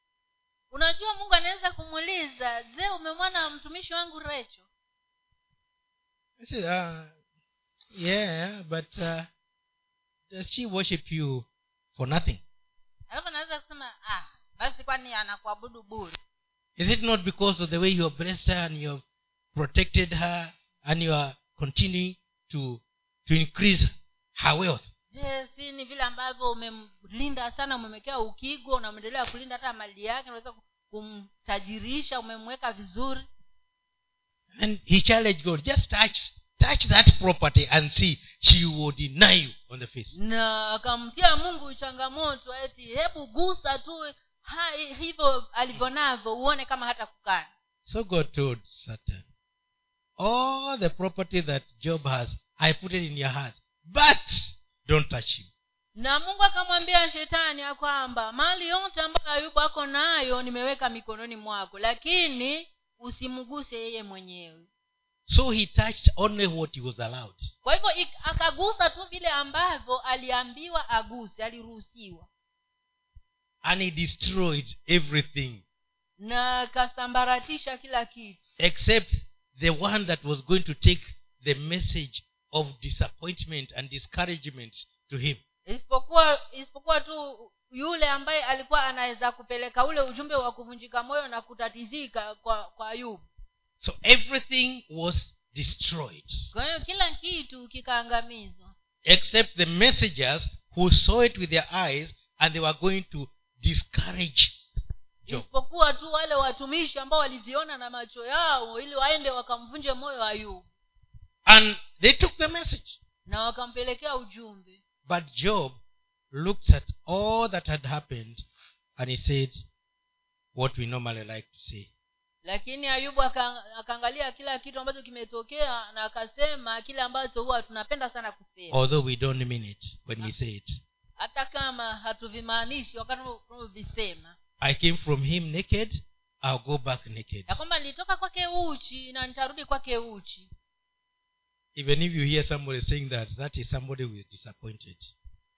Unajua mungu anaweza kumuuliza je umemwona mtumishi wangu recho i said uh, yeah but uh, does she worship you for nothing. Alafu anaweza kusema ah basi kwani anakuabudu bure? Is it not because of the way you have blessed her and you have protected her and you are continuing to to increase her wealth? Je si ni vile ambavyo umemlinda sana umemwekea ukigo unamwendelea kulinda hata mali yake unaweza kumtajirisha umemweka vizuri? And he challenged god just touch touch that property and see she will deny you on the face. Na akamtia mungu changamoto eti hebu gusa tu hivyo hivyo alivyonavyo uone kama hata kukana so god told satan all the property that job has i put it in your heart but don't touch him. Na mungu akamwambia shetani ya kwamba mali yote ambayo ayubu ako nayo nimeweka mikononi mwako lakini usimguse yeye mwenyewe so he touched only what he was allowed. Kwa hivyo akagusa tu vile ambavyo aliambiwa aguse aliruhusiwa. And he destroyed everything. Na akasambaratisha kila kitu. Except the one that was going to take the message of disappointment and discouragement to him. Isipokuwa isipokuwa tu yule ambaye alikuwa anaweza kupeleka ule ujumbe wa kuvunjika moyo na kutatizika kwa kwa ayubu so everything was destroyed. Kwa hiyo kila kitu kikaangamizwa. Except the messengers who saw it with their eyes and they were going to discourage isipokuwa tu wale watumishi ambao waliviona na macho yao ili waende wakamvunje moyo ayubu. And they took the message. Na wakampelekea ujumbe. But job looked at all that had happened and he said what we normally like to say lakini ayubu akaangalia kila kitu ambacho kimetokea na akasema kile ambacho huwa tunapenda sana kusema. Although we don't mean it when we say it. Hata kama hatuvimaanishi wakati tunavyovisema i came from him naked i'll go back naked. Ya kwamba nilitoka kwake uchi na nitarudi kwake uchi. Even if you hear somebody saying that that is somebody who is disappointed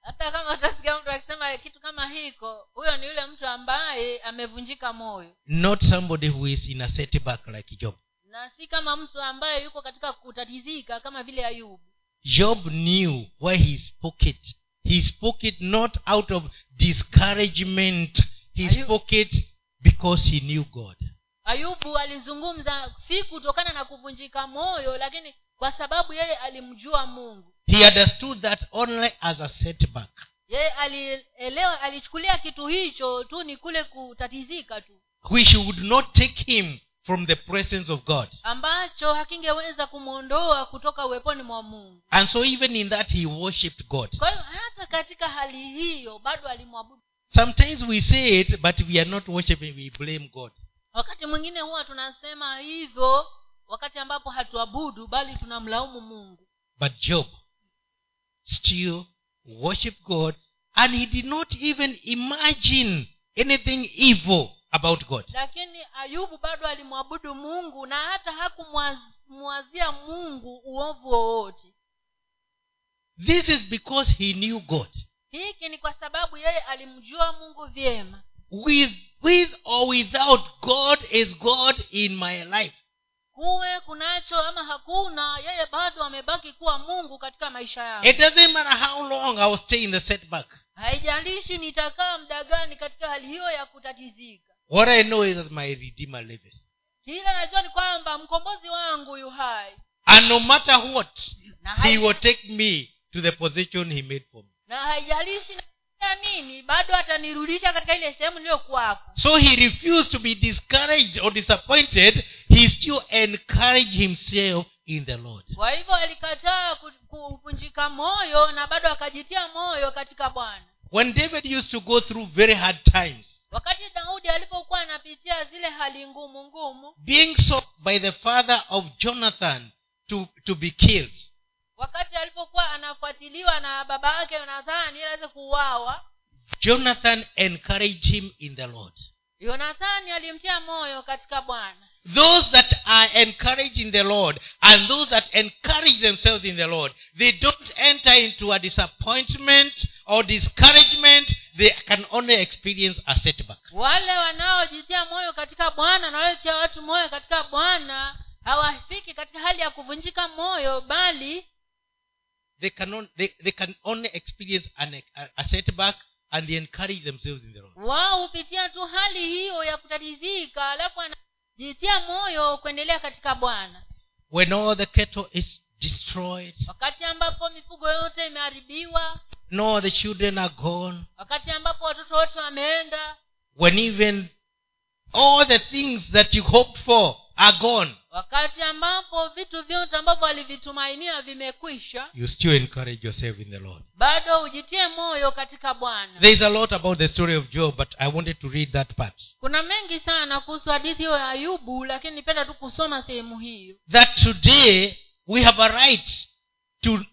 hata kama utasikia mtu akisema kitu kama hiko huyo ni yule mtu ambaye amevunjika moyo. Not somebody who is in a setback like job. Na si kama mtu ambaye yuko katika kutatizika kama vile ayubu. Job knew why he spoke it he spoke it not out of discouragement he Are spoke it because he knew god. Ayubu alizungumza si kutokana na kuvunjika moyo lakini kwa sababu yeye alimjua mungu he understood that only as a setback. Yeye alielewa alichukulia kitu hicho tu ni kule kutatizika tu. Which would not take him from the presence of god. Ambacho hakingeweza kumwondoa kutoka uweponi mwa mungu. And so even in that he worshipped god. Kwa hiyo hata katika hali hiyo bado alimwabudu. Sometimes we say it but we are not worshiping we blame god. Wakati mwingine huwa tunasema hivyo wakati ambapo hatuabudu bali tunamlaumu mungu. But job still worshiped god and he did not even imagine anything evil about god. Lakini ayubu bado alimwabudu mungu na hata hakumwazia mungu uovu wowote. This is because he knew god. Hiki ni kwa sababu yeye alimjua mungu vyema. With with or without god is god in my life kuwe kunacho ama hakuna yeye bado amebaki kuwa mungu katika maisha yangu. It doesn't matter how long i will stay in the setback. Haijalishi nitakaa muda gani katika hali hiyo ya kutatizika. What i know is that my redeemer liveth. Kile najua ni kwamba mkombozi wangu yu hai. And no matter what he will take me to the position he made for me. Na haijalishi nini bado atanirudisha katika ile sehemu niliyokuwako so he refused to be discouraged or disappointed he still encouraged himself in the lord. Kwa hivyo alikataa kuvunjika moyo na bado akajitia moyo katika bwana. When david used to go through very hard times wakati daudi alipokuwa anapitia zile hali ngumu ngumu being sought by the father of jonathan to, to be killed wakati alipokuwa anafuatiliwa na baba yake yonathani ili aweze kuuawa jonathan encouraged him in the lord. Yonathani alimtia moyo katika bwana those that are encouraged in the lord and those that encourage themselves in the lord they don't enter into a disappointment or discouragement. They can only experience a setback. Wale wanaojitia moyo katika bwana na waletia watu moyo katika bwana hawafiki katika hali ya kuvunjika moyo bali they can, on, they, they can only experience an, a, a setback and they encourage themselves in the lord. wao hupitia tu hali hiyo ya kutatizika alafu anajitia moyo kuendelea katika bwana. When all the cattle is destroyed wakati ambapo mifugo yote imeharibiwa no the children are gone. wakati ambapo watoto wote wameenda when even all the things that you hoped for are gone. Wakati ambapo vitu vyote ambavyo walivitumainia vimekwisha you still encourage yourself in the lord. bado ujitie moyo katika bwana. There is a lot about the story of job but i wanted to read that part. Kuna mengi sana kuhusu hadithi ya ayubu lakini nipenda tu kusoma sehemu hiyo that today we have a right to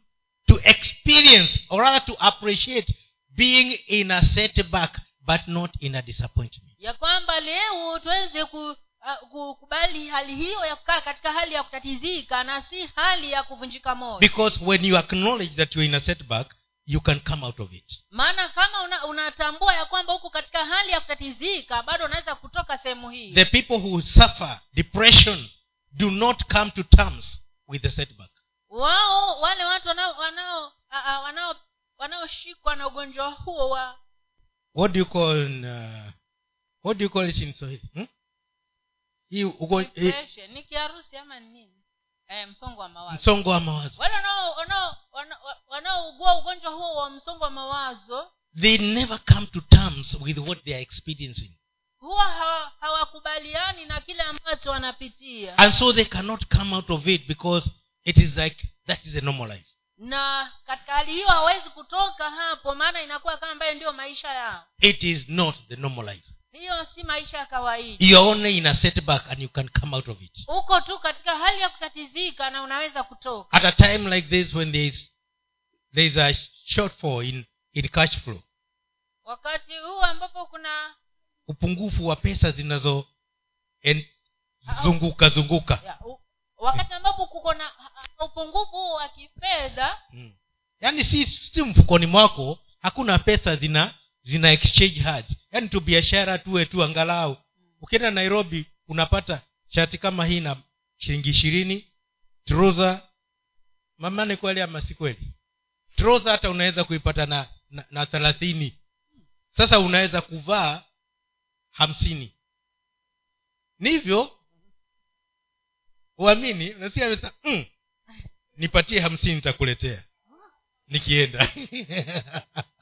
to experience or rather to appreciate being in a setback but not in a disappointment. Ya kwamba leo tuweze ku, uh, kukubali hali hiyo ya kukaa katika hali ya kutatizika na si hali ya kuvunjika moyo. Because when you acknowledge that you're in a setback you can come out of it. Maana kama una, unatambua ya kwamba huku katika hali ya kutatizika bado unaweza kutoka sehemu hii. The people who suffer depression do not come to terms with the setback. Wao wale watu wanao wanaoshikwa na ugonjwa huo wa what do you call uh, what do you call it in swahili? Hmm? Hii ugo- ni kiharusi ama nini? Eh, msongo wa mawazo. Msongo wa mawazo. Wale wanao- wanao- wanao- wanaougua ugonjwa huo wa msongo wa mawazo they never come to terms with what they are experiencing. huwa hawakubaliani na kile ambacho wanapitia. And so they cannot come out of it because it is like that is a normal life. Na katika hali hiyo hawezi kutoka hapo maana inakuwa kama ambayo ndiyo maisha yao. It is not the normal life hiyo si maisha ya kawaida. You only in a setback and you can come out of it. Uko tu katika hali ya kutatizika na unaweza kutoka. At a time like this when there is there is a shortfall in in cash flow. Wakati huu ambapo kuna upungufu wa pesa zinazo en- zunguka zunguka. Yeah, u, wakati ambapo kuko na upungufu wa kifedha mm. yaani si, si mfukoni mwako hakuna pesa zina zina exchange hearts yaani tu biashara tuwe tu angalau. Ukienda nairobi unapata shati kama hii na shilingi ishirini. Troza mamane kweli ama si kweli? Troza hata unaweza kuipata na na, thelathini. Sasa unaweza kuvaa hamsini. Nivyo uamini nasikia amesema mm, nipatie hamsini nitakuletea. Nikienda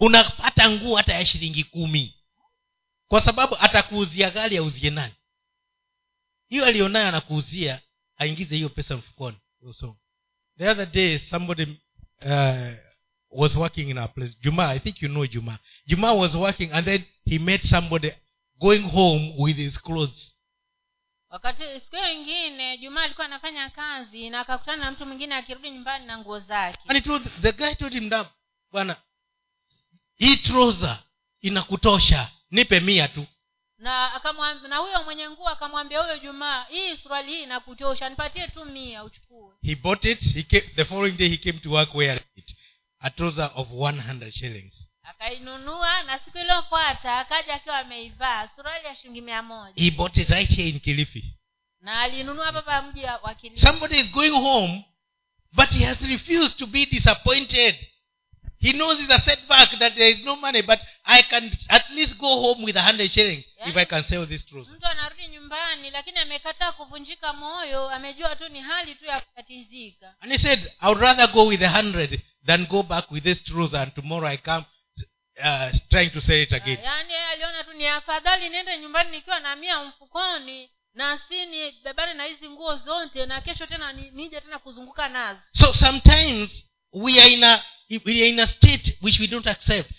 unapata nguo hata ya shilingi kumi. Kwa sababu atakuuzia gari auzie nani? Hiyo aliyonayo anakuuzia aingize hiyo pesa mfukoni so the other day somebody uh, was working in our place. Juma i think you know juma. Juma was working and then he met somebody going home with his clothes. Wakati siku ingine juma alikuwa anafanya kazi na akakutana na mtu mwingine akirudi nyumbani na nguo zake. And told, the guy told him bwana hii trouser inakutosha nipe mia tu. Na akamwam- na huyo mwenye nguo akamwambia huyo jumaa hii suruali hii inakutosha nipatie tu mia uchukue. He bought it he came, the following day he came to work wearing it. A trouser of 100 shillings. Akainunua na siku iliyofuata akaja akiwa ameivaa suruali ya shilingi mia moja. He bought it right here in kilifi. Na alinunua hapa mji wa Kilifi. somebody is going home but he has refused to be disappointed he knows it's a setback that there is no money but i can at least go home with a hundred shillings if i can sell this trouser mtu anarudi nyumbani lakini amekataa kuvunjika moyo amejua tu ni hali tu ya kutatizika and he said i would rather go with a hundred than go back with this trouser and tomorrow i come uh, trying to sell it again. yaani yeye aliona tu ni afadhali niende nyumbani nikiwa na mia mfukoni na si nibebane na hizi nguo zote na kesho tena ni- nije tena kuzunguka nazo. So sometimes we are in a we are in a state which we don't accept.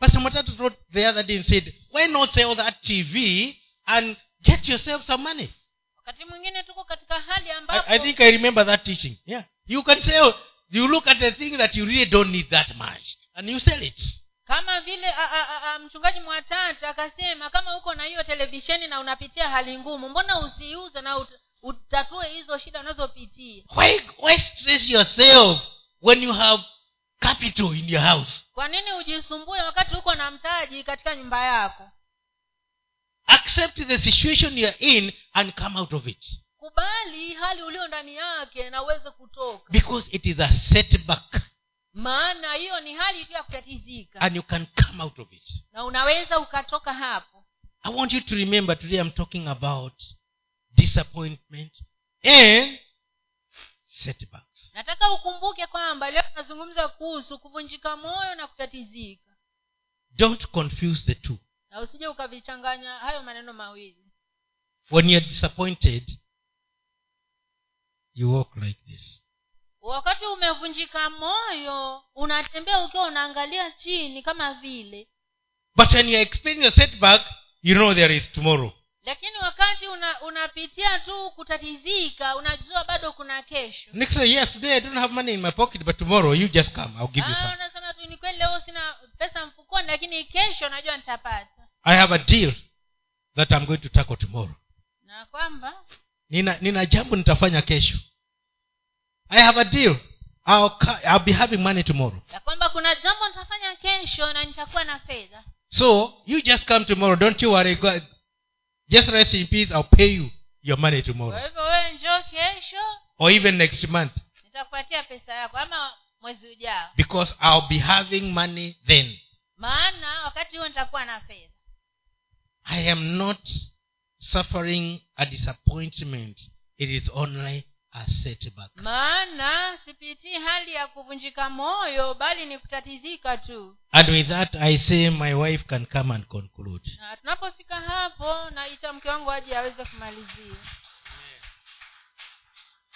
Pastor matatu wrote the other day and said why not sell that tv and get yourself some money? Wakati mwingine tuko katika hali I, ambapo I think i remember that teaching. Yeah. You can sell you look at the thing that you really don't need that much and you sell it. kama vile a, a, a, mchungaji mwatata akasema kama uko na hiyo televisheni na unapitia hali ngumu mbona usiuze na ut, utatue hizo shida unazopitia? Why why stress yourself when you have capital in your house. Kwa nini ujisumbue wakati uko na mtaji katika nyumba yako? Accept the situation you're in and come out of it. Kubali hali ulio ndani yake na uweze kutoka. Because it is a setback. Maana hiyo ni hali ya kutatizika and you can come out of it. Na unaweza ukatoka hapo. I want you to remember today i'm talking about disappointment and setbacks. Nataka ukumbuke kwamba leo nazungumza kuhusu kuvunjika moyo na kutatizika don't confuse the two. Na usije ukavichanganya hayo maneno mawili. When you're disappointed you walk like this. Wakati umevunjika moyo unatembea ukiwa unaangalia chini kama vile. But when you experience a setback you know there is tomorrow lakini wakati una, unapitia tu kutatizika unajua bado kuna kesho. Next day yes today i don't have money in my pocket but tomorrow you just come i'll give you Ah, some. unasema tu ni kweli leo sina pesa mfukoni lakini kesho najua nitapata. I have a deal that i'm going to tackle tomorrow. Na kwamba? Nina nina jambo nitafanya kesho. I have a deal. I'll, I'll be having money tomorrow. Ya kwamba kuna jambo nitafanya kesho na nitakuwa na fedha. So you just come tomorrow don't you worry just rest in peace. I'll pay you your money kwa tomorrow hivyo wewe njoo kesho. Or even next month. Nitakupatia pesa yako ama mwezi ujao. Because i'll be having money then. Maana wakati huo nitakuwa na fedha. I am not suffering a disappointment. It is only a setback. Maana sipitii hali ya kuvunjika moyo bali ni kutatizika tu. And with that i say my wife can come and conclude. Na tunapofika hapo naita mke wangu aje aweze kumalizia